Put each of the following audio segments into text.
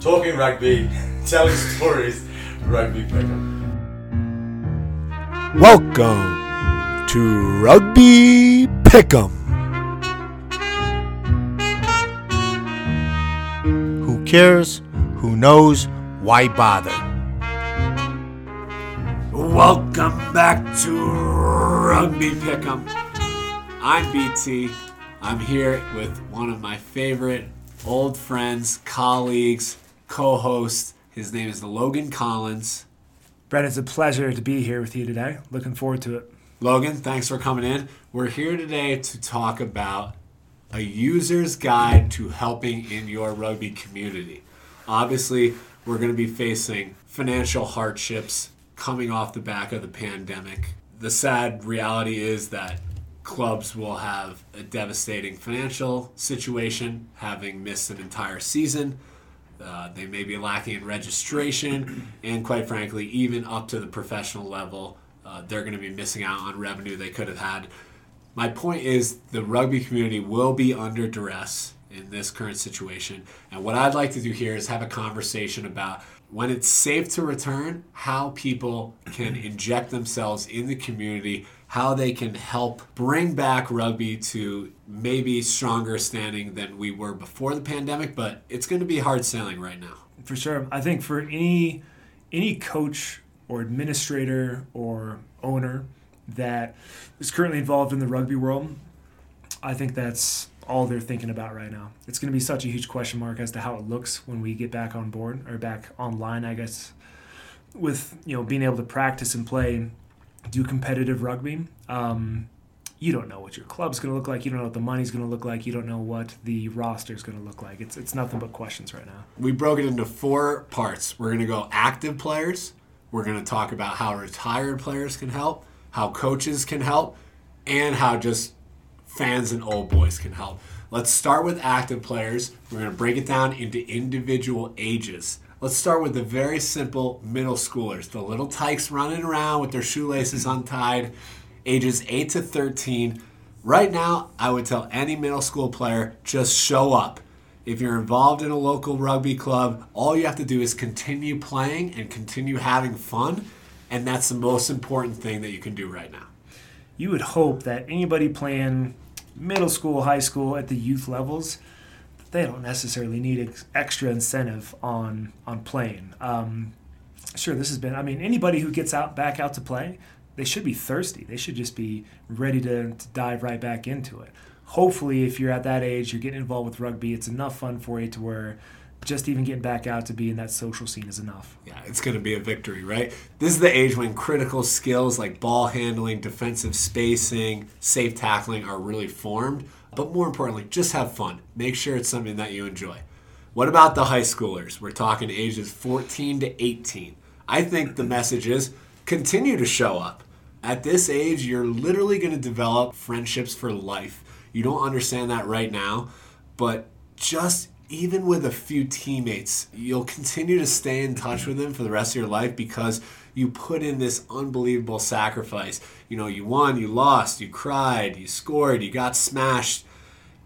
Talking rugby, telling stories, rugby pick'em. Welcome to Rugby Pick'em. Who cares? Who knows? Why bother? Welcome back to Rugby Pick'em. I'm BT. I'm here with one of my favorite old friends, colleagues, co-host. His name is Logan Collins. Brett, it's a pleasure to be here with you today. Looking forward to it. Logan, thanks for coming in. We're here today to talk about a user's guide to helping in your rugby community. Obviously, we're going to be facing financial hardships coming off the back of the pandemic. The sad reality is that clubs will have a devastating financial situation, having missed an entire season. Uh, they may be lacking in registration, and quite frankly, even up to the professional level, uh, they're going to be missing out on revenue they could have had. My point is, the rugby community will be under duress in this current situation. And what I'd like to do here is have a conversation about when it's safe to return, how people can inject themselves in the community, how they can help bring back rugby to maybe stronger standing than we were before the pandemic, but it's going to be hard sailing right now. For sure. I think for any any coach or administrator or owner that is currently involved in the rugby world, I think that's all they're thinking about right now. It's going to be such a huge question mark as to how it looks when we get back on board or back online, I guess, with you know being able to practice and play, do competitive rugby. Um, you don't know what your club's going to look like. You don't know what the money's going to look like. You don't know what the roster's going to look like. It's it's nothing but questions right now. We broke it into four parts. We're going to go active players. We're going to talk about how retired players can help, how coaches can help, and how just fans and old boys can help. Let's start with active players. We're going to break it down into individual ages. Let's start with the very simple middle schoolers, the little tykes running around with their shoelaces untied, ages 8 to 13. Right now, I would tell any middle school player just show up. If you're involved in a local rugby club, all you have to do is continue playing and continue having fun, and that's the most important thing that you can do right now. You would hope that anybody playing middle school, high school, at the youth levels, they don't necessarily need ex- extra incentive on on playing. Um, sure, this has been. I mean, anybody who gets out back out to play, they should be thirsty. They should just be ready to, to dive right back into it. Hopefully, if you're at that age, you're getting involved with rugby. It's enough fun for you to where just even getting back out to be in that social scene is enough. Yeah, it's going to be a victory, right? This is the age when critical skills like ball handling, defensive spacing, safe tackling are really formed. But more importantly, just have fun. Make sure it's something that you enjoy. What about the high schoolers? We're talking ages 14 to 18. I think the message is continue to show up. At this age, you're literally going to develop friendships for life. You don't understand that right now, but just even with a few teammates, you'll continue to stay in touch with them for the rest of your life because you put in this unbelievable sacrifice. You know, you won, you lost, you cried, you scored, you got smashed.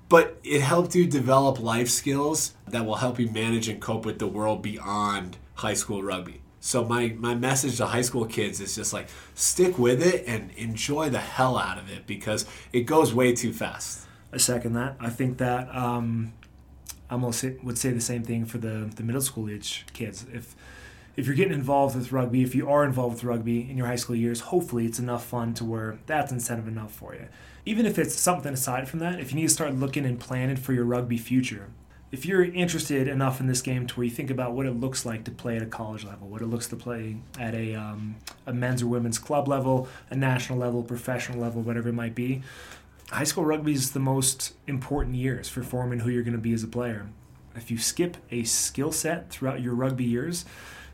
But it helped you develop life skills that will help you manage and cope with the world beyond high school rugby. So my, my message to high school kids is just like stick with it and enjoy the hell out of it because it goes way too fast. I second that. I think that um, I almost would say the same thing for the, the middle school age kids. If if you're getting involved with rugby, if you are involved with rugby in your high school years, hopefully it's enough fun to where that's incentive enough for you. Even if it's something aside from that, if you need to start looking and planning for your rugby future, if you're interested enough in this game to where you think about what it looks like to play at a college level, what it looks to play at a, um, a men's or women's club level, a national level, professional level, whatever it might be, high school rugby is the most important years for forming who you're going to be as a player. If you skip a skill set throughout your rugby years,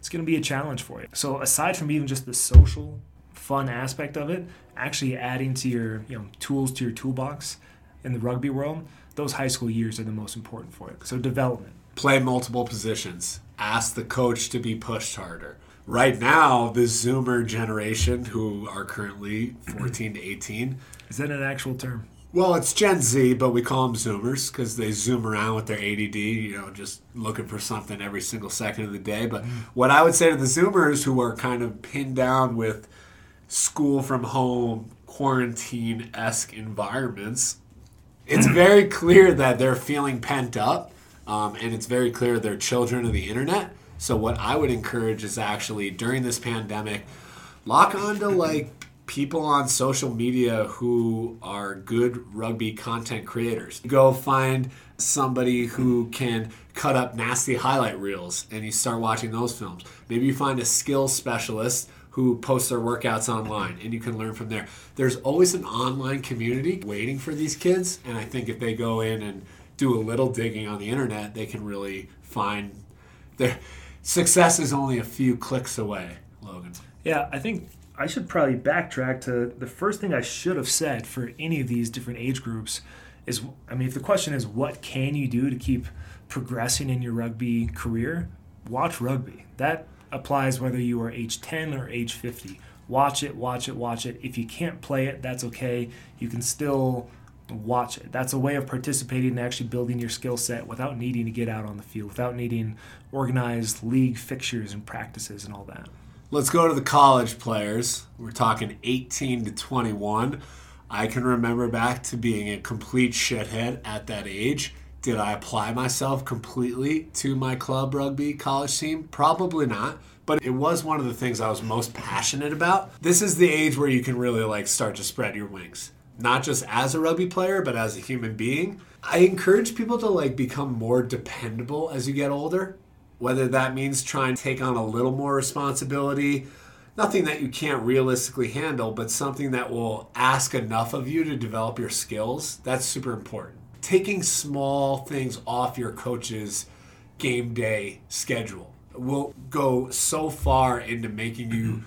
it's going to be a challenge for you. So aside from even just the social fun aspect of it, actually adding to your you know tools to your toolbox in the rugby world, those high school years are the most important for it. So development. Play multiple positions. Ask the coach to be pushed harder. Right now, the Zoomer generation, who are currently 14 to 18, is that an actual term? Well, it's Gen Z, but we call them Zoomers because they zoom around with their ADD, you know, just looking for something every single second of the day. But what I would say to the Zoomers who are kind of pinned down with school from home, quarantine esque environments, it's very clear that they're feeling pent up, um, and it's very clear they're children of the internet. So, what I would encourage is actually during this pandemic, lock on to like people on social media who are good rugby content creators. Go find somebody who can cut up nasty highlight reels and you start watching those films. Maybe you find a skill specialist who posts their workouts online and you can learn from there. There's always an online community waiting for these kids and I think if they go in and do a little digging on the internet, they can really find their success is only a few clicks away, Logan. Yeah, I think I should probably backtrack to the first thing I should have said for any of these different age groups is I mean, if the question is what can you do to keep progressing in your rugby career, watch rugby. That applies whether you are age 10 or age 50. Watch it, watch it, watch it. If you can't play it, that's okay. You can still watch it. That's a way of participating and actually building your skill set without needing to get out on the field, without needing organized league fixtures and practices and all that. Let's go to the college players. We're talking 18 to 21. I can remember back to being a complete shithead at that age. Did I apply myself completely to my club rugby college team? Probably not, but it was one of the things I was most passionate about. This is the age where you can really like start to spread your wings, not just as a rugby player, but as a human being. I encourage people to like become more dependable as you get older whether that means trying to take on a little more responsibility, nothing that you can't realistically handle, but something that will ask enough of you to develop your skills. That's super important. Taking small things off your coach's game day schedule will go so far into making you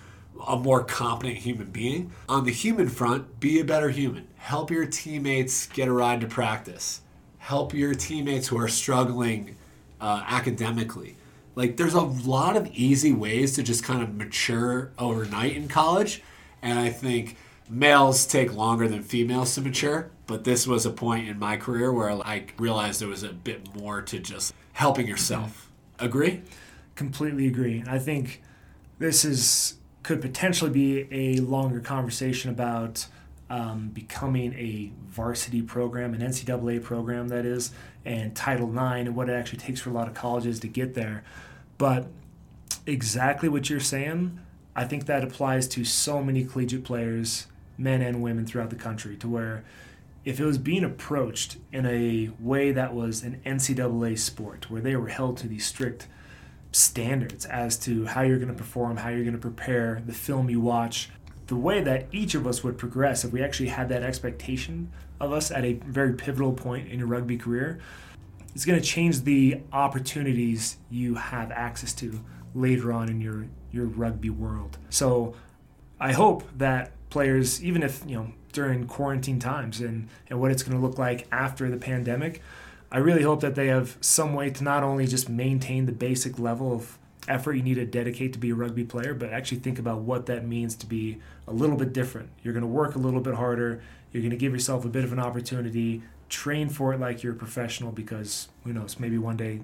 a more competent human being. On the human front, be a better human. Help your teammates get a ride to practice. Help your teammates who are struggling uh, academically like there's a lot of easy ways to just kind of mature overnight in college and i think males take longer than females to mature but this was a point in my career where i realized there was a bit more to just helping yourself. Agree? Completely agree. I think this is could potentially be a longer conversation about um, becoming a varsity program, an NCAA program that is, and Title IX, and what it actually takes for a lot of colleges to get there. But exactly what you're saying, I think that applies to so many collegiate players, men and women throughout the country, to where if it was being approached in a way that was an NCAA sport, where they were held to these strict standards as to how you're going to perform, how you're going to prepare, the film you watch, the way that each of us would progress if we actually had that expectation of us at a very pivotal point in your rugby career, it's going to change the opportunities you have access to later on in your your rugby world. So I hope that players, even if you know during quarantine times and and what it's going to look like after the pandemic, I really hope that they have some way to not only just maintain the basic level of effort you need to dedicate to be a rugby player, but actually think about what that means to be a little bit different. You're going to work a little bit harder. You're going to give yourself a bit of an opportunity. Train for it like you're a professional because who knows, maybe one day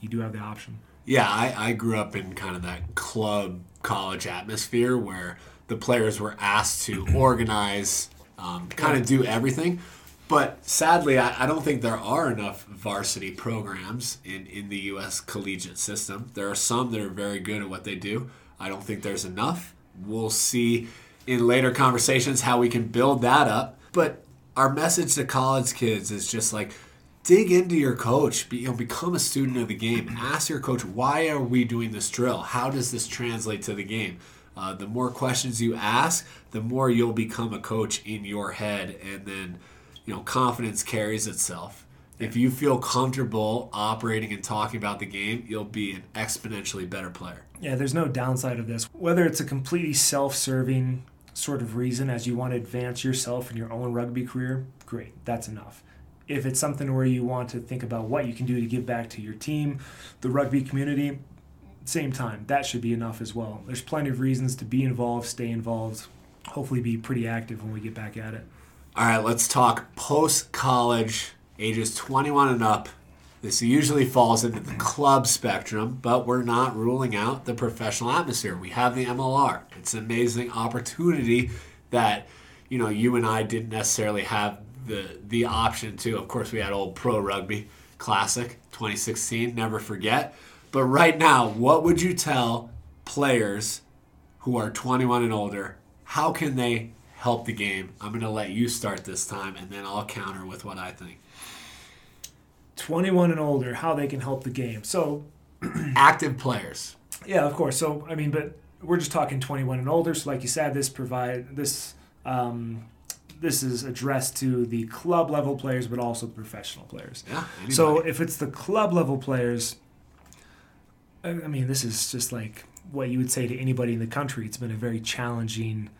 you do have the option. Yeah, I, I grew up in kind of that club college atmosphere where the players were asked to organize, um, kind of do everything. But sadly, I, I don't think there are enough varsity programs in, in the U.S. collegiate system. There are some that are very good at what they do. I don't think there's enough. We'll see in later conversations how we can build that up. But our message to college kids is just like dig into your coach. Be, you know, become a student of the game. Ask your coach, why are we doing this drill? How does this translate to the game? Uh, the more questions you ask, the more you'll become a coach in your head, and then you know confidence carries itself. If you feel comfortable operating and talking about the game, you'll be an exponentially better player. Yeah, there's no downside of this. Whether it's a completely self-serving sort of reason as you want to advance yourself in your own rugby career, great, that's enough. If it's something where you want to think about what you can do to give back to your team, the rugby community, same time, that should be enough as well. There's plenty of reasons to be involved, stay involved, hopefully be pretty active when we get back at it. All right, let's talk post college, ages 21 and up. This usually falls into the club spectrum, but we're not ruling out the professional atmosphere. We have the MLR. It's an amazing opportunity that you know you and I didn't necessarily have the the option to. Of course, we had old pro rugby classic 2016, never forget. But right now, what would you tell players who are 21 and older? How can they help the game? I'm going to let you start this time, and then I'll counter with what I think. 21 and older, how they can help the game. So, Active players. yeah, of course. So, I mean, but we're just talking 21 and older. So, like you said, this provide this um, this is addressed to the club level players, but also the professional players. Yeah. So, if it's the club level players, I mean, this is just like what you would say to anybody in the country. It's been a very challenging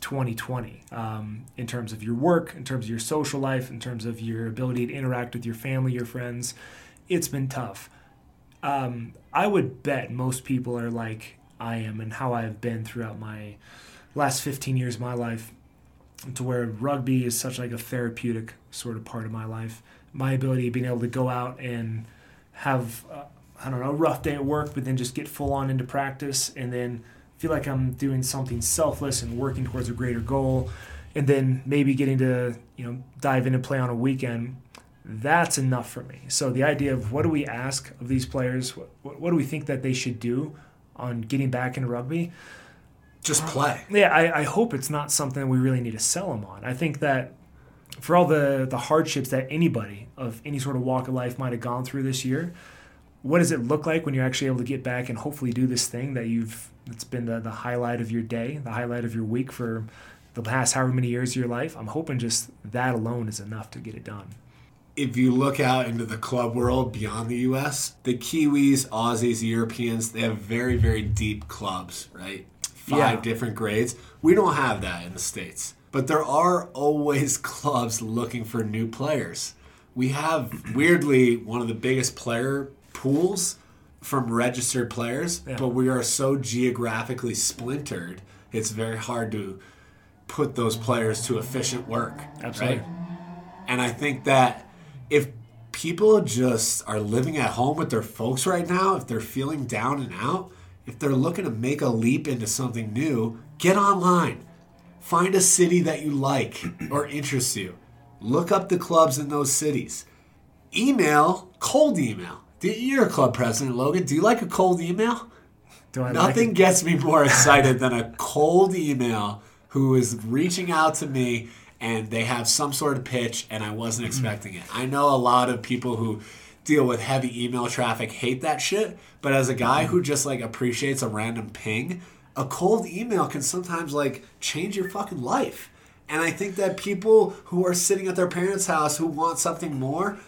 2020 um, in terms of your work, in terms of your social life, in terms of your ability to interact with your family, your friends. It's been tough. Um, I would bet most people are like I am and how I have been throughout my last 15 years of my life to where rugby is such like a therapeutic sort of part of my life. My ability of being able to go out and have uh, I don't know a rough day at work, but then just get full on into practice and then feel like I'm doing something selfless and working towards a greater goal, and then maybe getting to you know dive in and play on a weekend. That's enough for me. So the idea of what do we ask of these players? What, what, do we think that they should do on getting back into rugby? just play. Uh, yeah, I, I hope it's not something we really need to sell them on. I think that for all the, the hardships that anybody of any sort of walk of life might have gone through this year, what does it look like when you're actually able to get back and hopefully do this thing that you've that's been the, the highlight of your day, the highlight of your week for the past however many years of your life? I'm hoping just that alone is enough to get it done. if you look out into the club world beyond the US, the Kiwis, Aussies, Europeans, they have very, very deep clubs, right? Five Yeah. different grades. We don't have that in the States. But there are always clubs looking for new players. We have, weirdly, one of the biggest player pools from registered players, Yeah. but we are so geographically splintered, it's very hard to put those players to efficient work. Absolutely. Right? And I think that if people just are living at home with their folks right now, if they're feeling down and out, if they're looking to make a leap into something new, get online. Find a city that you like or interests you. Look up the clubs in those cities. Email, cold email. You're a club president, Logan. Do you like a cold email? Do I Nothing it? gets me more excited than a cold email who is reaching out to me and they have some sort of pitch and I wasn't mm-hmm. expecting it. I know a lot of people who deal with heavy email traffic hate that shit, but as a guy who mm-hmm. just like appreciates a random ping, a cold email can sometimes like change your fucking life. And I think that people who are sitting at their parents' house who want something more,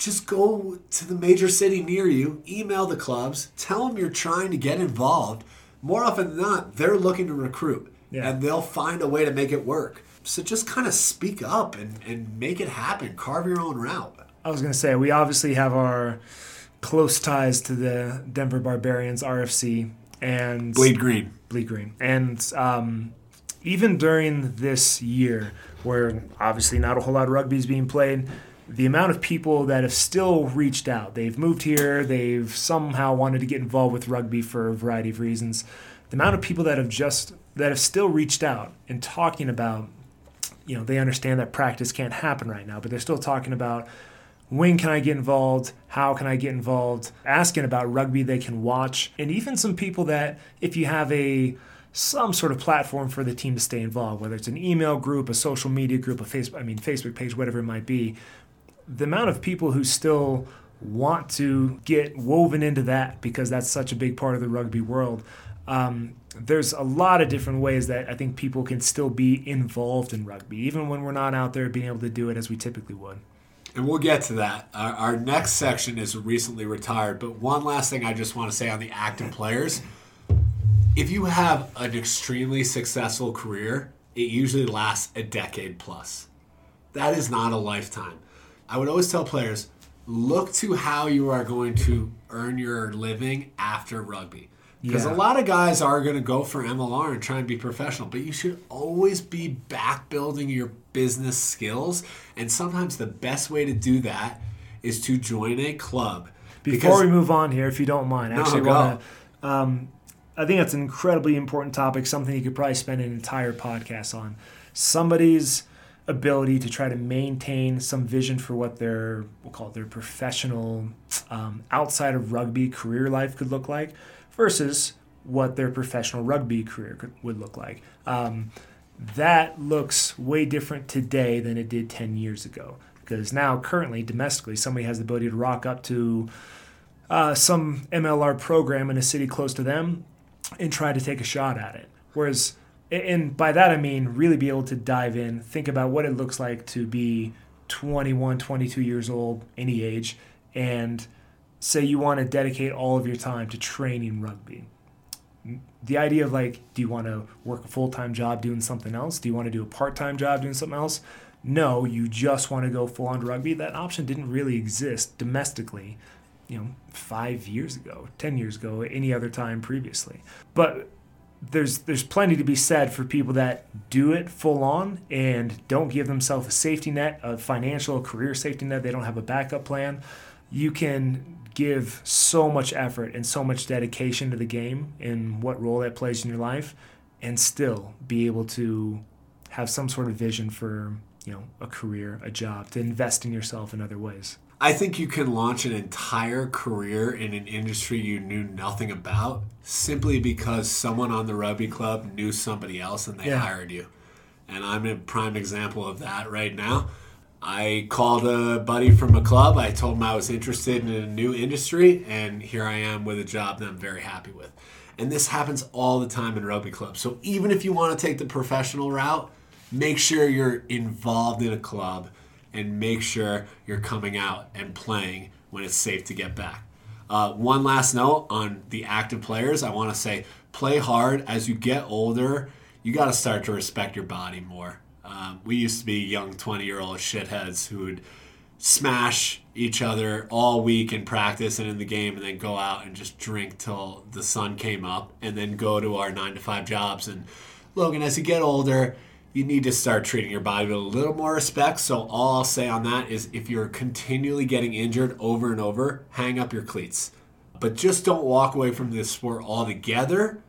just go to the major city near you, email the clubs, tell them you're trying to get involved. More often than not, they're looking to recruit Yeah. and they'll find a way to make it work. So just kind of speak up and, and make it happen. Carve your own route. I was going to say, we obviously have our close ties to the Denver Barbarians, RFC, and Bleed green. Bleed Green. And um, even during this year, where obviously not a whole lot of rugby is being played, the amount of people that have still reached out, they've moved here, they've somehow wanted to get involved with rugby for a variety of reasons. The amount of people that have just that have still reached out and talking about, you know, they understand that practice can't happen right now, but they're still talking about when can I get involved? How can I get involved? Asking about rugby they can watch, and even some people that if you have a some sort of platform for the team to stay involved, whether it's an email group, a social media group, a Facebook, I mean Facebook page, whatever it might be, the amount of people who still want to get woven into that because that's such a big part of the rugby world. Um, there's a lot of different ways that I think people can still be involved in rugby, even when we're not out there being able to do it as we typically would. And we'll get to that. Our, our next section is recently retired. But one last thing I just want to say on the active players if you have an extremely successful career, it usually lasts a decade plus. That is not a lifetime. I would always tell players look to how you are going to earn your living after rugby. Because Yeah. a lot of guys are going to go for MLR and try and be professional, but you should always be back building your business skills. And sometimes the best way to do that is to join a club. Before Because- we move on here, if you don't mind, I No, actually want to. Um, I think that's an incredibly important topic, something you could probably spend an entire podcast on. Somebody's ability to try to maintain some vision for what their we'll call it their professional um, outside of rugby career life could look like versus what their professional rugby career could, would look like. Um, that looks way different today than it did 10 years ago. Because now, currently, domestically, somebody has the ability to rock up to uh, some MLR program in a city close to them and try to take a shot at it. Whereas, and by that I mean really be able to dive in, think about what it looks like to be 21, 22 years old, any age, and say you want to dedicate all of your time to training rugby. The idea of like, do you want to work a full time job doing something else? Do you want to do a part time job doing something else? No, you just want to go full on rugby. That option didn't really exist domestically you know, five years ago, ten years ago, any other time previously. But there's there's plenty to be said for people that do it full on and don't give themselves a safety net, a financial career safety net. They don't have a backup plan. You can give so much effort and so much dedication to the game and what role that plays in your life, and still be able to have some sort of vision for you know a career, a job, to invest in yourself in other ways. I think you can launch an entire career in an industry you knew nothing about simply because someone on the rugby club knew somebody else and they Yeah. hired you. And I'm a prime example of that right now. I called a buddy from a club. I told him I was interested in a new industry, and here I am with a job that I'm very happy with. And this happens all the time in rugby clubs. So even if you want to take the professional route, make sure you're involved in a club and make sure you're coming out and playing when it's safe to get back. Uh, one last note on the active players I want to say play hard. As you get older, you got to start to respect your body more. Um, we used to be young 20 year old shitheads who would smash each other all week in practice and in the game and then go out and just drink till the sun came up and then go to our nine to five jobs. And Logan, as you get older, you need to start treating your body with a little more respect. So all I'll say on that is if you're continually getting injured over and over, hang up your cleats. But just don't walk away from this sport altogether.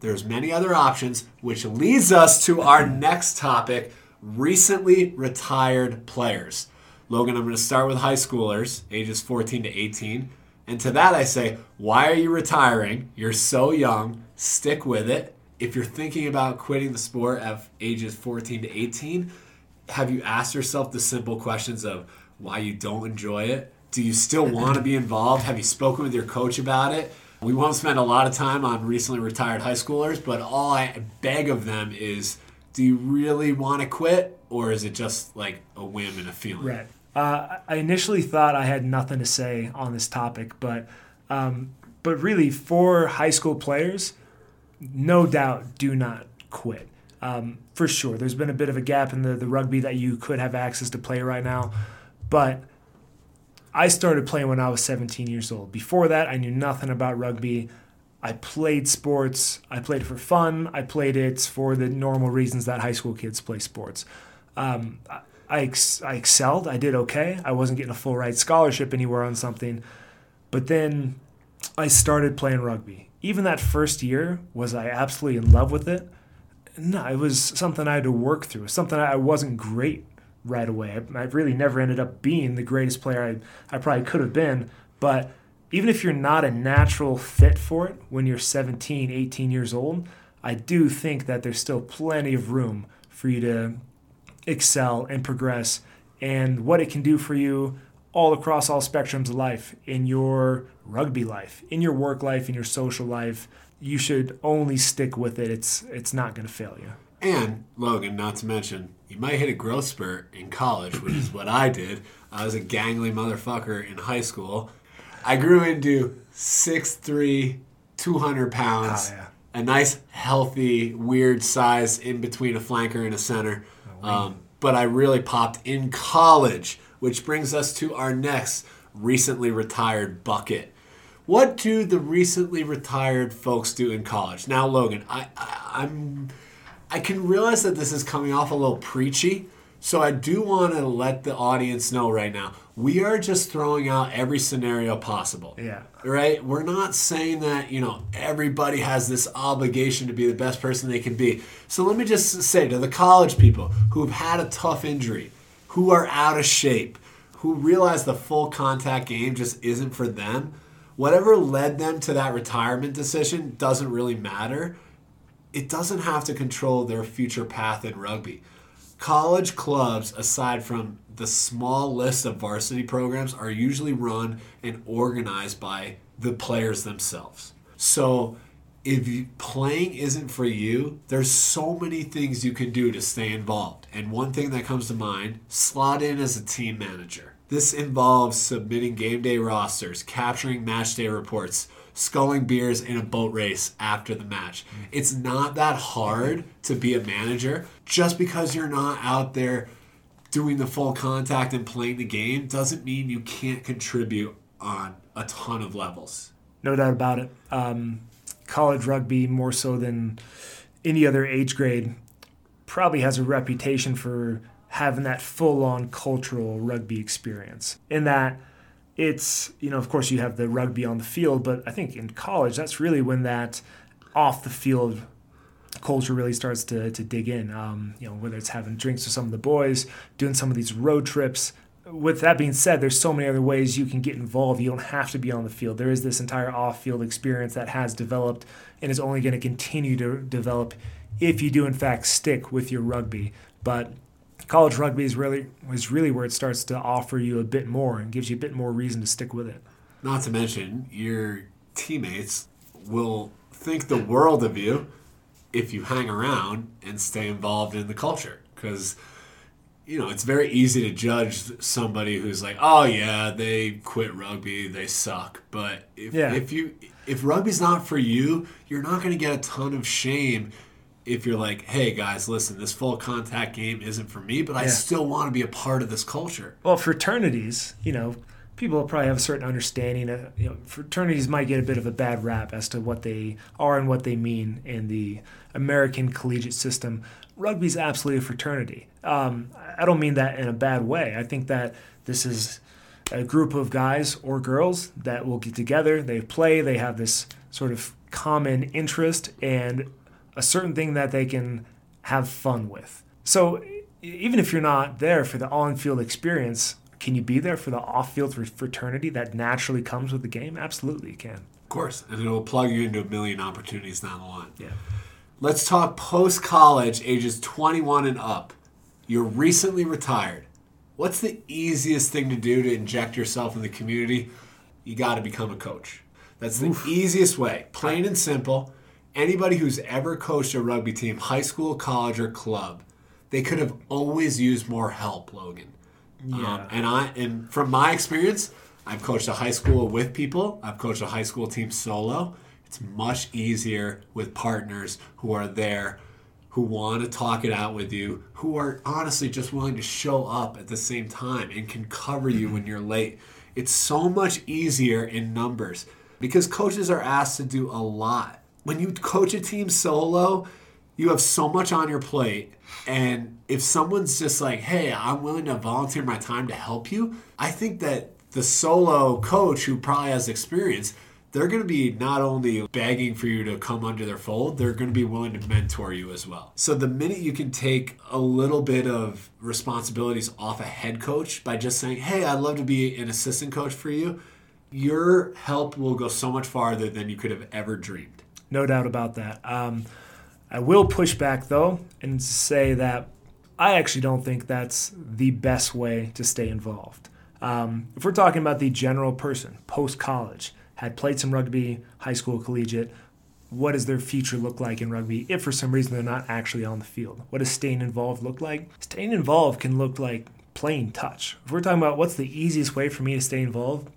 There's many other options, which leads us to our next topic, recently retired players. Logan, I'm going to start with high schoolers, ages 14 to 18. And to that I say, why are you retiring? You're so young. Stick with it. If you're thinking about quitting the sport at ages 14 to 18, have you asked yourself the simple questions of why you don't enjoy it? Do you still want to be involved? Have you spoken with your coach about it? We won't spend a lot of time on recently retired high schoolers, but all I beg of them is do you really want to quit or is it just like a whim and a feeling? Right. Uh, I initially thought I had nothing to say on this topic, but um, but really for high school players, no doubt do not quit. Um, for sure, there's been a bit of a gap in the, the rugby that you could have access to play right now, but I started playing when I was 17 years old. Before that, I knew nothing about rugby. I played sports. I played for fun. I played it for the normal reasons that high school kids play sports. Um, I, ex- I excelled. I did okay. I wasn't getting a full ride scholarship anywhere on something. But then I started playing rugby. Even that first year, was I absolutely in love with it? No, it was something I had to work through, something I wasn't great right away. I, I really never ended up being the greatest player I, I probably could have been. But even if you're not a natural fit for it when you're 17, 18 years old, I do think that there's still plenty of room for you to excel and progress and what it can do for you all across all spectrums of life in your rugby life, in your work life, in your social life. You should only stick with it. It's it's not going to fail you. And Logan, not to mention, you might hit a growth spurt in college, which is what I did. I was a gangly motherfucker in high school. I grew into 6'3", 200 pounds. Oh, yeah. A nice, healthy, weird size in between a flanker and a center. Oh, Um, but I really popped in college, which brings us to our next recently retired bucket. What do the recently retired folks do in college? Now, Logan, I, I I'm I can realize that this is coming off a little preachy, so I do want to let the audience know right now. We are just throwing out every scenario possible. Yeah. Right? We're not saying that, you know, everybody has this obligation to be the best person they can be. So let me just say to the college people who've had a tough injury, who are out of shape, who realize the full contact game just isn't for them, whatever led them to that retirement decision doesn't really matter. It doesn't have to control their future path in rugby. College clubs, aside from the small list of varsity programs, are usually run and organized by the players themselves. So if playing isn't for you, there's so many things you can do to stay involved. And one thing that comes to mind slot in as a team manager. This involves submitting game day rosters, capturing match day reports, sculling beers in a boat race after the match. It's not that hard to be a manager. Just because you're not out there doing the full contact and playing the game doesn't mean you can't contribute on a ton of levels. No doubt about it. Um, college rugby, more so than any other age grade, probably has a reputation for having that full on cultural rugby experience. In that, it's, you know, of course, you have the rugby on the field, but I think in college, that's really when that off the field culture really starts to, to dig in. Um, you know, whether it's having drinks with some of the boys, doing some of these road trips. With that being said, there's so many other ways you can get involved. You don't have to be on the field. There is this entire off-field experience that has developed and is only going to continue to develop if you do in fact stick with your rugby. But college rugby is really is really where it starts to offer you a bit more and gives you a bit more reason to stick with it. Not to mention, your teammates will think the world of you if you hang around and stay involved in the culture because you know it's very easy to judge somebody who's like oh yeah they quit rugby they suck but if, Yeah. if you if rugby's not for you you're not going to get a ton of shame if you're like hey guys listen this full contact game isn't for me but i still want to be a part of this culture Well, fraternities, you know, people probably have a certain understanding. Of, you know, fraternities might get a bit of a bad rap as to what they are and what they mean in the American collegiate system. Rugby's absolutely a fraternity. Um, I don't mean that in a bad way. I think that this is a group of guys or girls that will get together. They play. They have this sort of common interest and a certain thing that they can have fun with. So even if you're not there for the on-field experience, can you be there for the off-field fraternity that naturally comes with the game? Absolutely, you can. of course and it'll plug you into a million opportunities down the line Yeah. Let's talk post college, ages 21 and up. You're recently retired. What's the easiest thing to do to inject yourself in the community? You got to become a coach. That's the easiest way, plain and simple. Anybody who's ever coached a rugby team, high school, college, or club, they could have always used more help, Logan. Um, Yeah. and I, and from my experience, I've coached a high school with people. I've coached a high school team solo. It's much easier with partners who are there, who want to talk it out with you, who are honestly just willing to show up at the same time and can cover you when you're late. It's so much easier in numbers because coaches are asked to do a lot. When you coach a team solo, you have so much on your plate. And if someone's just like, hey, I'm willing to volunteer my time to help you, I think that the solo coach who probably has experience, they're going to be not only begging for you to come under their fold, they're going to be willing to mentor you as well. So the minute you can take a little bit of responsibilities off a head coach by just saying, hey, I'd love to be an assistant coach for you, your help will go so much farther than you could have ever dreamed. No doubt about that. Um, I will push back though and say that I actually don't think that's the best way to stay involved. Um, if we're talking about the general person post college, had played some rugby, high school, collegiate, what does their future look like in rugby if for some reason they're not actually on the field? What does staying involved look like? Staying involved can look like playing touch. If we're talking about what's the easiest way for me to stay involved,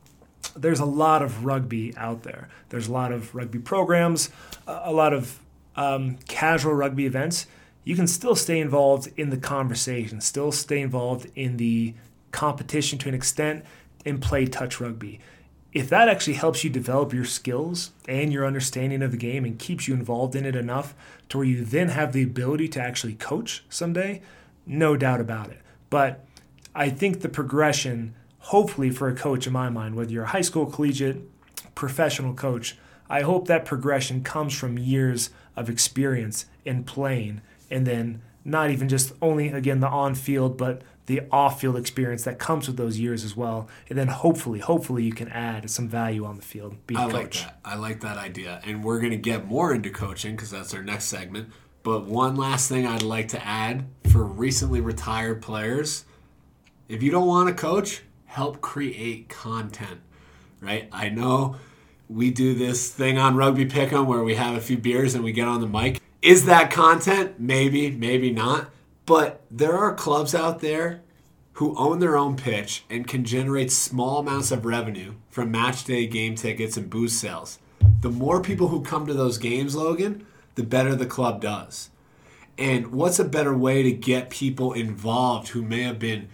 there's a lot of rugby out there. There's a lot of rugby programs, a lot of um, casual rugby events. You can still stay involved in the conversation, still stay involved in the competition to an extent, and play touch rugby. if that actually helps you develop your skills and your understanding of the game and keeps you involved in it enough to where you then have the ability to actually coach someday, no doubt about it. But I think the progression, hopefully for a coach in my mind, whether you're a high school, collegiate, professional coach, I hope that progression comes from years of experience in playing and then not even just only again the on field, but the off-field experience that comes with those years as well, and then hopefully, hopefully you can add some value on the field. Being I a like coach. that. I like that idea, and we're gonna get more into coaching because that's our next segment. But one last thing I'd like to add for recently retired players: if you don't want to coach, help create content. Right? I know we do this thing on Rugby Pick'em where we have a few beers and we get on the mic. Is that content? Maybe, maybe not. But there are clubs out there who own their own pitch and can generate small amounts of revenue from match day game tickets and booze sales. The more people who come to those games, Logan, the better the club does. And what's a better way to get people involved who may have been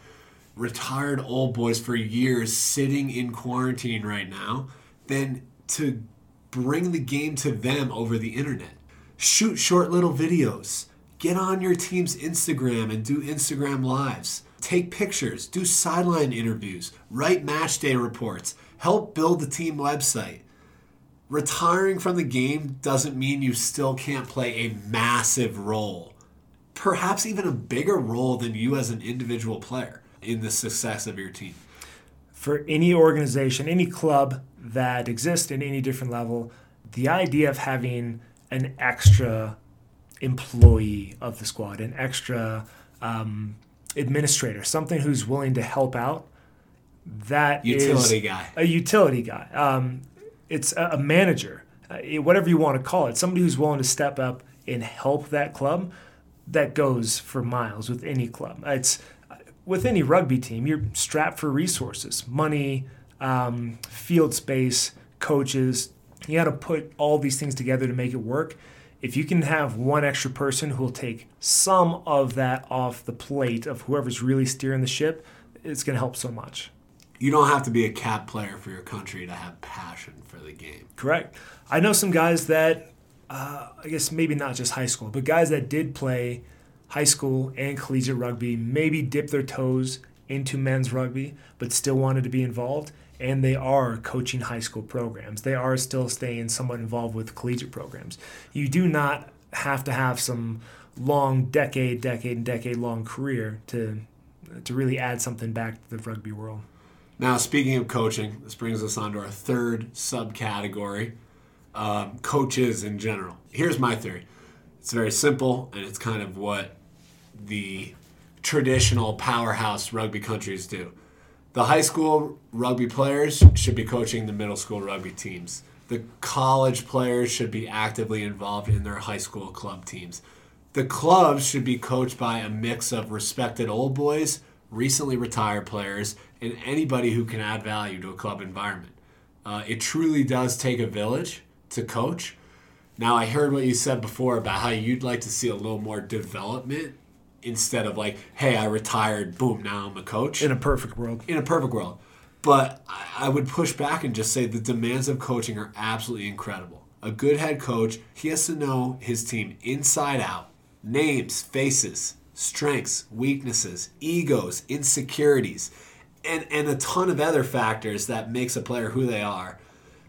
retired old boys for years sitting in quarantine right now than to bring the game to them over the internet? Shoot short little videos. Get on your team's Instagram and do Instagram lives. Take pictures, do sideline interviews, write match day reports, help build the team website. Retiring from the game doesn't mean you still can't play a massive role, perhaps even a bigger role than you as an individual player in the success of your team. for any organization, any club that exists in any different level, the idea of having an extra employee of the squad, an extra um, administrator, something who's willing to help out. That Utility guy. a utility guy. Um, it's a, a manager, uh, whatever you want to call it. Somebody who's willing to step up and help that club. That goes for miles with any club. It's with any rugby team. You're strapped for resources, money, um, field space, coaches. You got to put all these things together to make it work. If you can have one extra person who will take some of that off the plate of whoever's really steering the ship, it's going to help so much. You don't have to be a cap player for your country to have passion for the game. Correct. I know some guys that, uh, I guess maybe not just high school, but guys that did play high school and collegiate rugby, maybe dip their toes into men's rugby, but still wanted to be involved. And they are coaching high school programs. They are still staying somewhat involved with collegiate programs. You do not have to have some long decade, decade, and decade long career to to really add something back to the rugby world. Now, speaking of coaching, this brings us on to our third subcategory um, coaches in general. Here's my theory it's very simple, and it's kind of what the traditional powerhouse rugby countries do. The high school rugby players should be coaching the middle school rugby teams. The college players should be actively involved in their high school club teams. The clubs should be coached by a mix of respected old boys, recently retired players, and anybody who can add value to a club environment. Uh, it truly does take a village to coach. Now, I heard what you said before about how you'd like to see a little more development instead of like, hey, I retired, boom, now I'm a coach In a perfect world. in a perfect world. But I would push back and just say the demands of coaching are absolutely incredible. A good head coach, he has to know his team inside out names, faces, strengths, weaknesses, egos, insecurities, and, and a ton of other factors that makes a player who they are.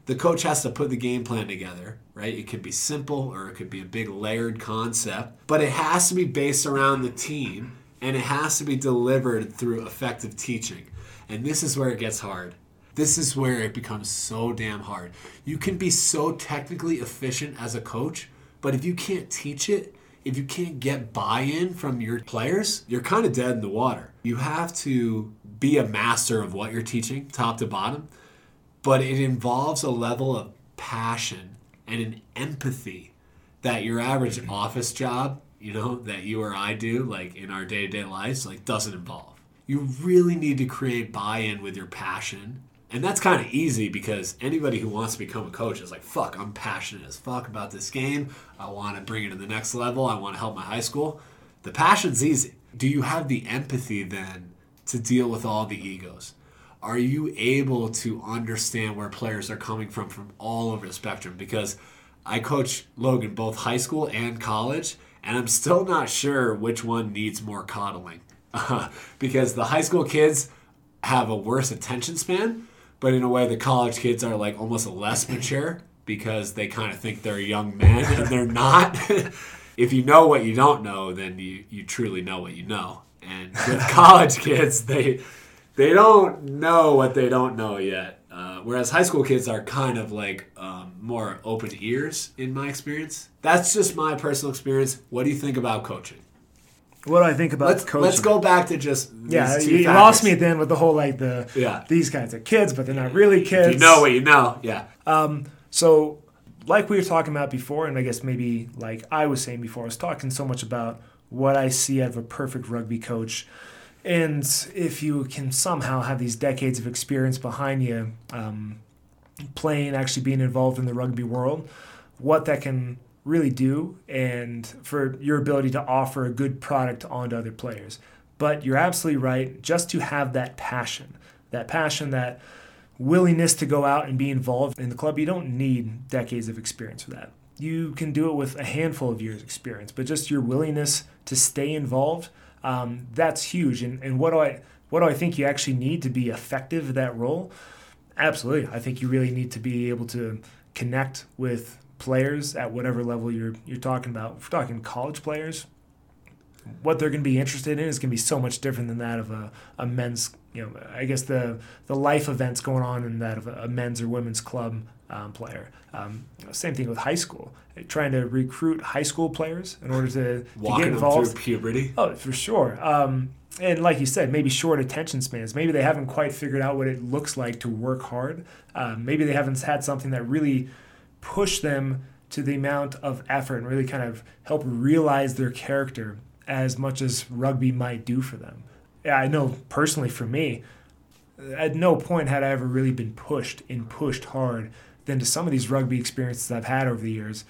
The coach has to put the game plan together, right? It could be simple or it could be a big layered concept, but it has to be based around the team and it has to be delivered through effective teaching. And this is where it gets hard. This is where it becomes so damn hard. You can be so technically efficient as a coach, but if you can't teach it, if you can't get buy in from your players, you're kind of dead in the water. You have to be a master of what you're teaching, top to bottom, but it involves a level of passion and an empathy that your average mm-hmm. office job, you know, that you or I do, like in our day to day lives, like doesn't involve. You really need to create buy in with your passion. And that's kind of easy because anybody who wants to become a coach is like, fuck, I'm passionate as fuck about this game. I want to bring it to the next level. I want to help my high school. The passion's easy. Do you have the empathy then to deal with all the egos? Are you able to understand where players are coming from from all over the spectrum? Because I coach Logan both high school and college, and I'm still not sure which one needs more coddling. because the high school kids have a worse attention span, but in a way, the college kids are like almost less mature because they kind of think they're young men and they're not. if you know what you don't know, then you, you truly know what you know. And with college kids, they they don't know what they don't know yet. Uh, whereas high school kids are kind of like um, more open ears, in my experience. That's just my personal experience. What do you think about coaching? What do I think about Let's coaching? let's go back to just Yeah, you, factors. lost me at the end with the whole like the Yeah. these guys are kids, but they're not really kids. You know what you know, yeah. Um, So, like we were talking about before, and I guess maybe like I was saying before, I was talking so much about what I see out of a perfect rugby coach. And if you can somehow have these decades of experience behind you, um, playing, actually being involved in the rugby world, what that can really do, and for your ability to offer a good product onto other players. But you're absolutely right, just to have that passion, that passion, that willingness to go out and be involved in the club, you don't need decades of experience for that. You can do it with a handful of years' experience, but just your willingness to stay involved, um, that's huge. And, and what do I what do I think you actually need to be effective at that role? Absolutely, I think you really need to be able to connect with players at whatever level you're you're talking about. If we're talking college players, what they're going to be interested in is going to be so much different than that of a, a men's you know i guess the the life events going on in that of a, a men's or women's club um, player um, same thing with high school trying to recruit high school players in order to, to get involved through puberty. Oh, for sure. Um, and like you said, maybe short attention spans. Maybe they haven't quite figured out what it looks like to work hard. Um, maybe they haven't had something that really pushed them to the amount of effort and really kind of help realize their character as much as rugby might do for them. Yeah, I know personally for me, at no point had I ever really been pushed and pushed hard than to some of these rugby experiences I've had over the years.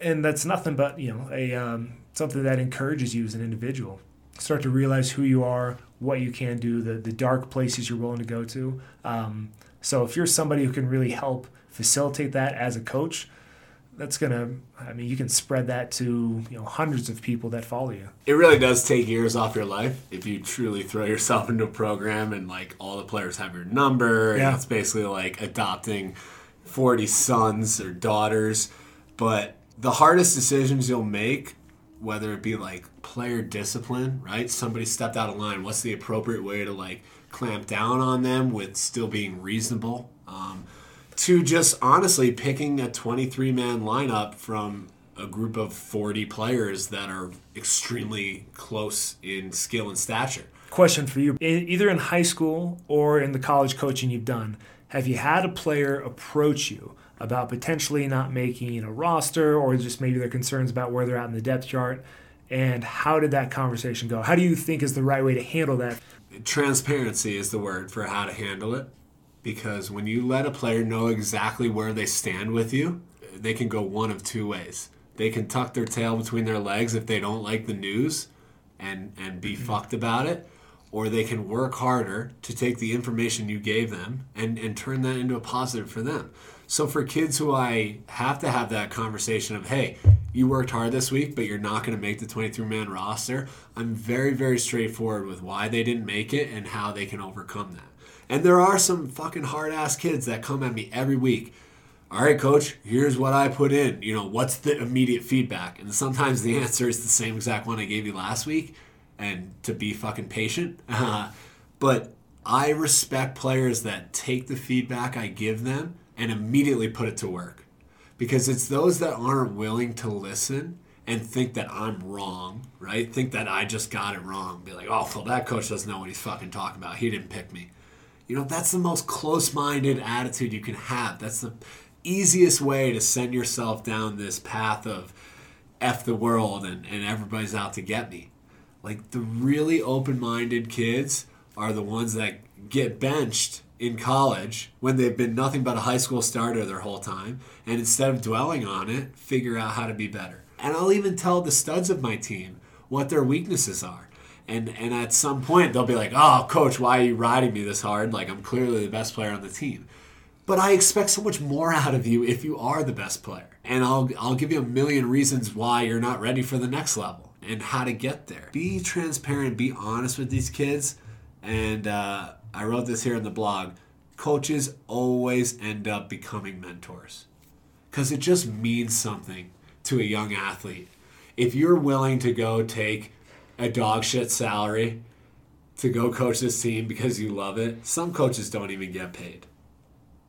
And that's nothing but you know a um, something that encourages you as an individual. Start to realize who you are, what you can do, the the dark places you're willing to go to. Um, so if you're somebody who can really help facilitate that as a coach, that's gonna. I mean, you can spread that to you know hundreds of people that follow you. It really does take years off your life if you truly throw yourself into a program and like all the players have your number. Yeah. And it's basically like adopting 40 sons or daughters. But the hardest decisions you'll make, whether it be like player discipline, right? Somebody stepped out of line. What's the appropriate way to like clamp down on them with still being reasonable? Um, to just honestly picking a 23 man lineup from a group of 40 players that are extremely close in skill and stature. Question for you: Either in high school or in the college coaching you've done, have you had a player approach you about potentially not making a roster, or just maybe their concerns about where they're at in the depth chart? And how did that conversation go? How do you think is the right way to handle that? Transparency is the word for how to handle it because when you let a player know exactly where they stand with you, they can go one of two ways. They can tuck their tail between their legs if they don't like the news and and be mm-hmm. fucked about it, or they can work harder to take the information you gave them and and turn that into a positive for them. So for kids who I have to have that conversation of, hey, you worked hard this week, but you're not going to make the 23 man roster. I'm very, very straightforward with why they didn't make it and how they can overcome that. And there are some fucking hard ass kids that come at me every week. All right, coach, here's what I put in. You know, what's the immediate feedback? And sometimes the answer is the same exact one I gave you last week, and to be fucking patient. but I respect players that take the feedback I give them and immediately put it to work because it's those that aren't willing to listen and think that I'm wrong, right? Think that I just got it wrong. Be like, oh, well, that coach doesn't know what he's fucking talking about. He didn't pick me. You know, that's the most close minded attitude you can have. That's the easiest way to send yourself down this path of F the world and, and everybody's out to get me. Like, the really open minded kids are the ones that get benched in college when they've been nothing but a high school starter their whole time. And instead of dwelling on it, figure out how to be better. And I'll even tell the studs of my team what their weaknesses are. And and at some point they'll be like, "Oh, coach, why are you riding me this hard? Like I'm clearly the best player on the team." But I expect so much more out of you if you are the best player. And I'll I'll give you a million reasons why you're not ready for the next level and how to get there. Be transparent, be honest with these kids. And uh, I wrote this here in the blog. Coaches always end up becoming mentors because it just means something to a young athlete. If you're willing to go take a dog shit salary to go coach this team because you love it, some coaches don't even get paid.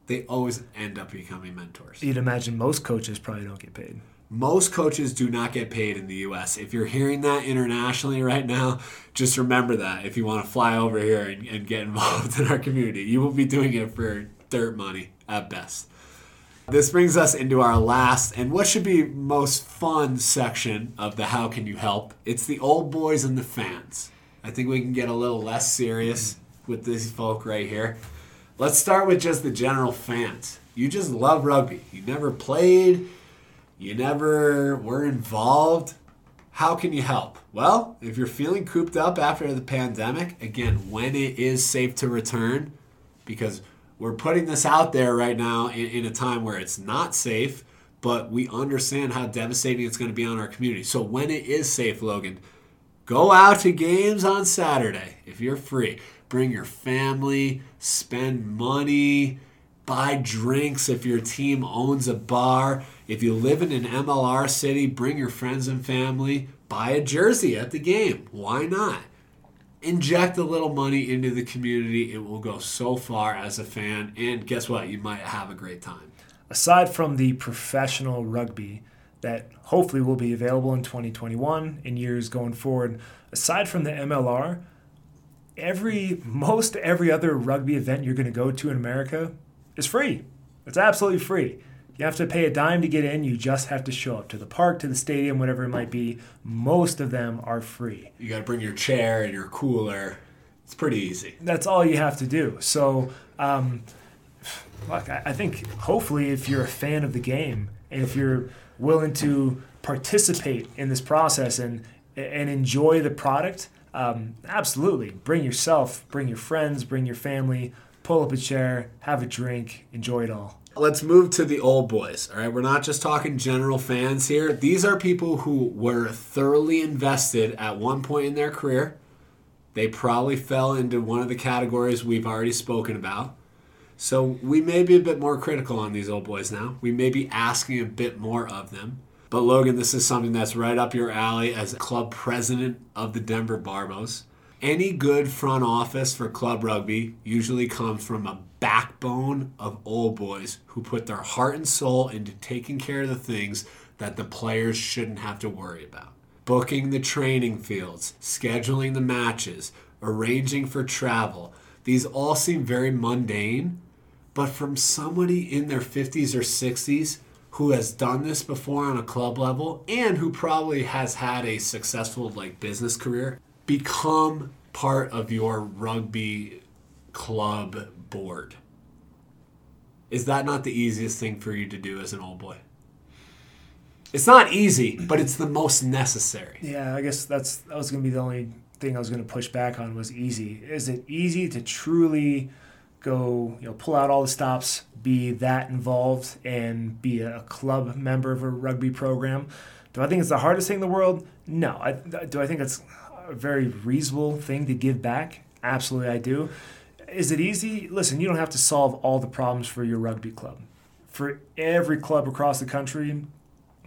They always end up becoming mentors. You'd imagine most coaches probably don't get paid. Most coaches do not get paid in the US. If you're hearing that internationally right now, just remember that if you want to fly over here and, and get involved in our community. You will be doing it for dirt money at best. This brings us into our last and what should be most fun section of the How Can You Help? It's the old boys and the fans. I think we can get a little less serious with these folk right here. Let's start with just the general fans. You just love rugby. You never played, you never were involved. How can you help? Well, if you're feeling cooped up after the pandemic, again, when it is safe to return, because we're putting this out there right now in, in, a time where it's not safe, but we understand how devastating it's going to be on our community. So when it is safe, Logan, go out to games on Saturday if you're free. Bring your family, spend money, buy drinks if your team owns a bar. If you live in an MLR city, bring your friends and family, buy a jersey at the game. Why not? inject a little money into the community. It will go so far as a fan, and guess what? You might have a great time. Aside from the professional rugby that hopefully will be available in 2021 in years going forward, aside from the MLR, every most every other rugby event you're going to go to in America is free. It's absolutely free. You have to pay a dime to get in. You just have to show up to the park, to the stadium, whatever it might be. Most of them are free. You got to bring your chair and your cooler. It's pretty easy. That's all you have to do. So, um, look, I think hopefully if you're a fan of the game and if you're willing to participate in this process and and enjoy the product, um, absolutely bring yourself, bring your friends, bring your family, pull up a chair, have a drink, enjoy it all. Let's move to the old boys. All right, we're not just talking general fans here. These are people who were thoroughly invested at one point in their career. They probably fell into one of the categories we've already spoken about. So we may be a bit more critical on these old boys now. We may be asking a bit more of them. But Logan, this is something that's right up your alley as club president of the Denver Barbos. Any good front office for club rugby usually comes from a backbone of old boys who put their heart and soul into taking care of the things that the players shouldn't have to worry about. Booking the training fields, scheduling the matches, arranging for travel. These all seem very mundane, but from somebody in their 50s or 60s who has done this before on a club level and who probably has had a successful like business career, become part of your rugby club board. Is that not the easiest thing for you to do as an old boy? It's not easy, but it's the most necessary. Yeah, I guess that's that was going to be the only thing I was going to push back on was easy. Is it easy to truly go, you know, pull out all the stops, be that involved and be a club member of a rugby program? Do I think it's the hardest thing in the world? No. I, do I think it's a very reasonable thing to give back? Absolutely, I do. Is it easy? Listen, you don't have to solve all the problems for your rugby club. For every club across the country,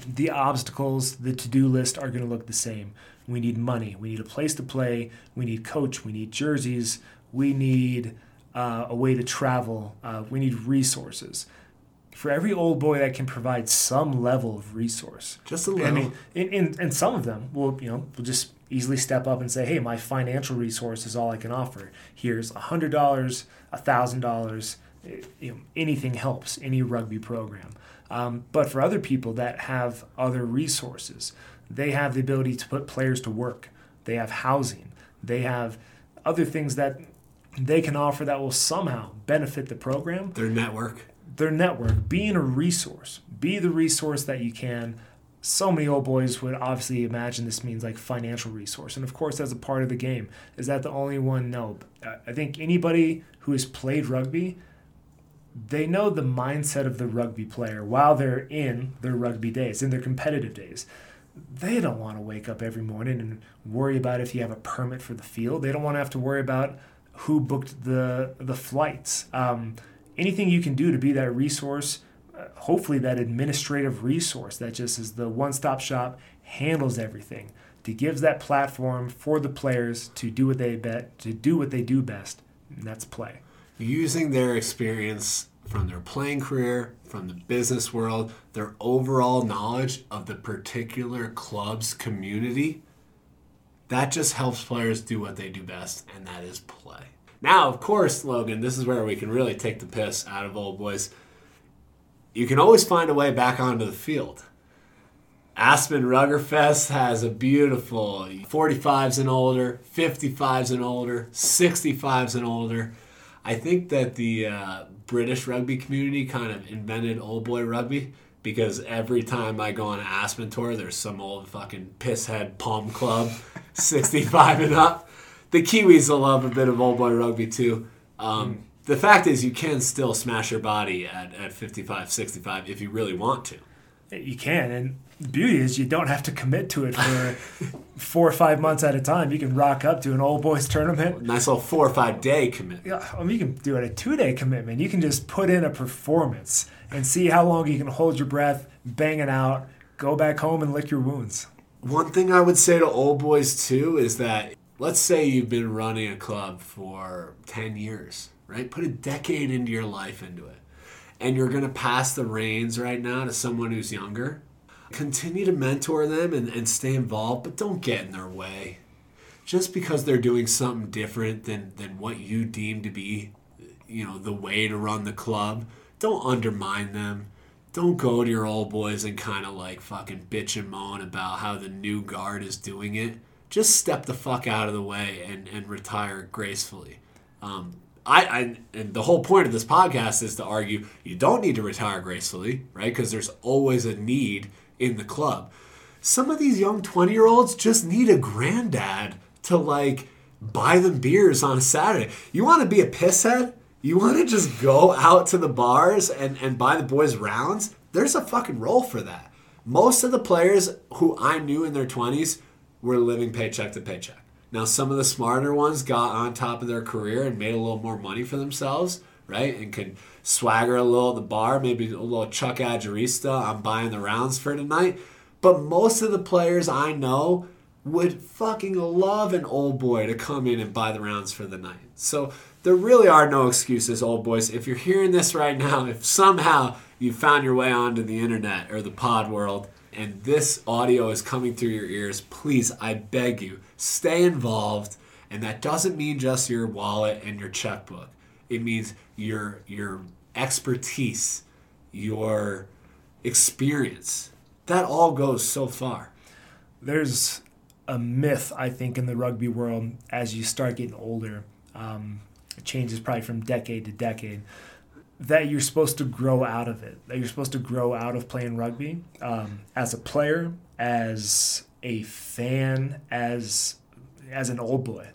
the obstacles, the to do list are going to look the same. We need money. We need a place to play. We need coach. We need jerseys. We need uh, a way to travel. Uh, we need resources. For every old boy that can provide some level of resource, just a little. I mean, in, in, in some of them will you know will just easily step up and say, hey, my financial resource is all I can offer. Here's $100, $1,000, eh, you know, anything helps, any rugby program. Um, but for other people that have other resources, they have the ability to put players to work. They have housing. They have other things that they can offer that will somehow benefit the program. Their network. Their network. Being a resource. Be the resource that you can so many old boys would obviously imagine this means like financial resource. And of course, that's a part of the game. Is that the only one? No. I think anybody who has played rugby, they know the mindset of the rugby player while they're in their rugby days, in their competitive days. They don't want to wake up every morning and worry about if you have a permit for the field. They don't want to have to worry about who booked the the flights. Um, anything you can do to be that resource hopefully that administrative resource that just is the one-stop shop handles everything to gives that platform for the players to do what they bet to do what they do best and that's play. Using their experience from their playing career from the business world their overall knowledge of the particular club's community that just helps players do what they do best and that is play. Now of course logan this is where we can really take the piss out of old boys you can always find a way back onto the field. Aspen Ruggerfest has a beautiful 45s and older, 55s and older, 65s and older. I think that the uh, British rugby community kind of invented old boy rugby because every time I go on an Aspen tour, there's some old fucking pisshead palm club, 65 and up. The Kiwis will love a bit of old boy rugby too. Um, the fact is you can still smash your body at, at 55 65 if you really want to. You can and the beauty is you don't have to commit to it for four or five months at a time. You can rock up to an old boys tournament. Nice little four or five day commitment. Yeah I mean, you can do it a two day commitment. You can just put in a performance and see how long you can hold your breath bang it out go back home and lick your wounds. One thing i would say to old boys too is that let's say you've been running a club for 10 years right? Put a decade into your life into it. And you're going to pass the reins right now to someone who's younger. Continue to mentor them and, and stay involved, but don't get in their way. Just because they're doing something different than, than what you deem to be, you know, the way to run the club, don't undermine them. Don't go to your old boys and kind of like fucking bitch and moan about how the new guard is doing it. Just step the fuck out of the way and, and retire gracefully. Um, I, I and the whole point of this podcast is to argue you don't need to retire gracefully, right? Because there's always a need in the club. Some of these young 20 year olds just need a granddad to like buy them beers on a Saturday. You want to be a pisshead? You want to just go out to the bars and, and buy the boys rounds? There's a fucking role for that. Most of the players who I knew in their 20s were living paycheck to paycheck. Now, some of the smarter ones got on top of their career and made a little more money for themselves, right? And could swagger a little at the bar, maybe a little Chuck Agerista, I'm buying the rounds for tonight. But most of the players I know would fucking love an old boy to come in and buy the rounds for the night. So there really are no excuses, old boys. If you're hearing this right now, if somehow you found your way onto the internet or the pod world, and this audio is coming through your ears, please, I beg you, stay involved. And that doesn't mean just your wallet and your checkbook. It means your your expertise, your experience. That all goes so far. There's a myth, I think, in the rugby world as you start getting older. Um, it changes probably from decade to decade that you're supposed to grow out of it. That you're supposed to grow out of playing rugby um, as a player, as a fan, as as an old boy.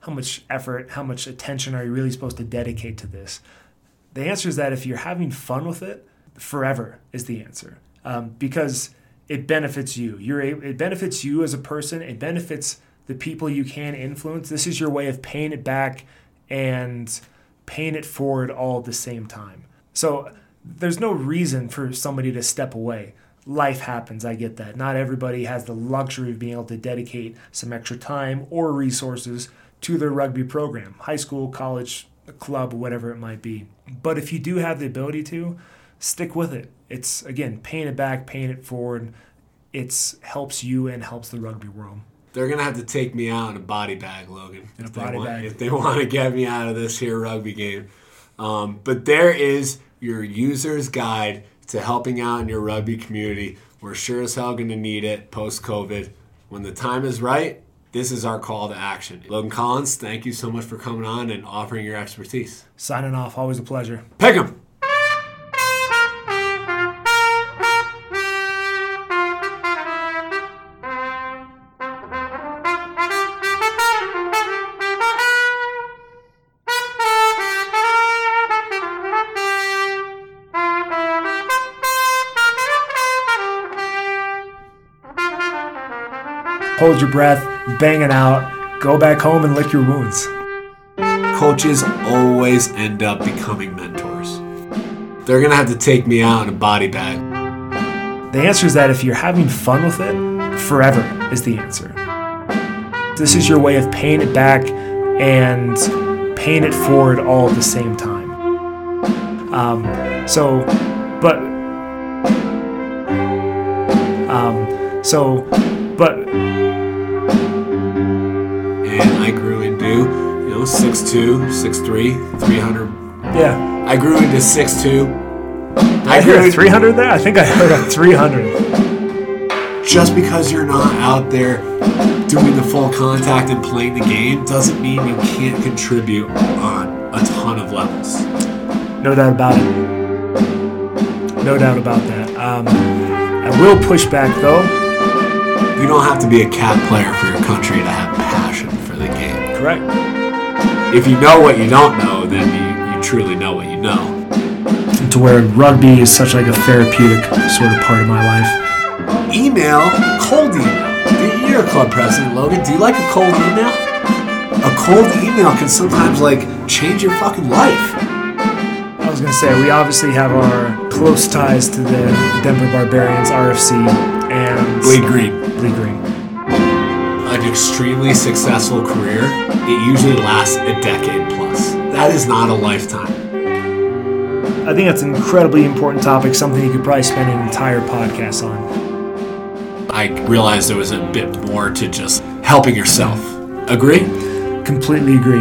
How much effort, how much attention are you really supposed to dedicate to this? The answer is that if you're having fun with it, forever is the answer um, because it benefits you. You're a, it benefits you as a person. It benefits the people you can influence. This is your way of paying it back and paying it forward all at the same time. So there's no reason for somebody to step away. Life happens, I get that. Not everybody has the luxury of being able to dedicate some extra time or resources to their rugby program, high school, college, club, whatever it might be. But if you do have the ability to, stick with it. It's again paying it back, paying it forward. It's helps you and helps the rugby world. They're gonna have to take me out in a body bag, Logan. In a if body they want, bag. If they want to get me out of this here rugby game. Um, but there is your user's guide to helping out in your rugby community. We're sure as hell gonna need it post COVID. When the time is right, this is our call to action. Logan Collins, thank you so much for coming on and offering your expertise. Signing off, always a pleasure. Pick 'em! Hold your breath, bang it out, go back home and lick your wounds. Coaches always end up becoming mentors. They're gonna have to take me out in a body bag. The answer is that if you're having fun with it, forever is the answer. This is your way of paying it back and paying it forward all at the same time. Um, so, but, um, so, but know, 6'2, 6'3, 300. yeah, I grew into 6'2. I grew heard a 300 there. I think I heard a 300. Just because you're not out there doing the full contact and playing the game doesn't mean you can't contribute on a ton of levels. No doubt about it. No doubt about that. Um, I will push back though. You don't have to be a cat player for your country to have passion for the game. Correct. If you know what you don't know, then you, you truly know what you know. To where rugby is such like a therapeutic sort of part of my life. Email, cold email. You're a club president, Logan. Do you like a cold email? A cold email can sometimes like change your fucking life. I was gonna say we obviously have our close ties to the Denver Barbarians, RFC, and Bleed green. Bleed Green. An extremely successful career, it usually lasts a decade plus. That is not a lifetime. I think that's an incredibly important topic, something you could probably spend an entire podcast on. I realized there was a bit more to just helping yourself. Agree? Completely agree.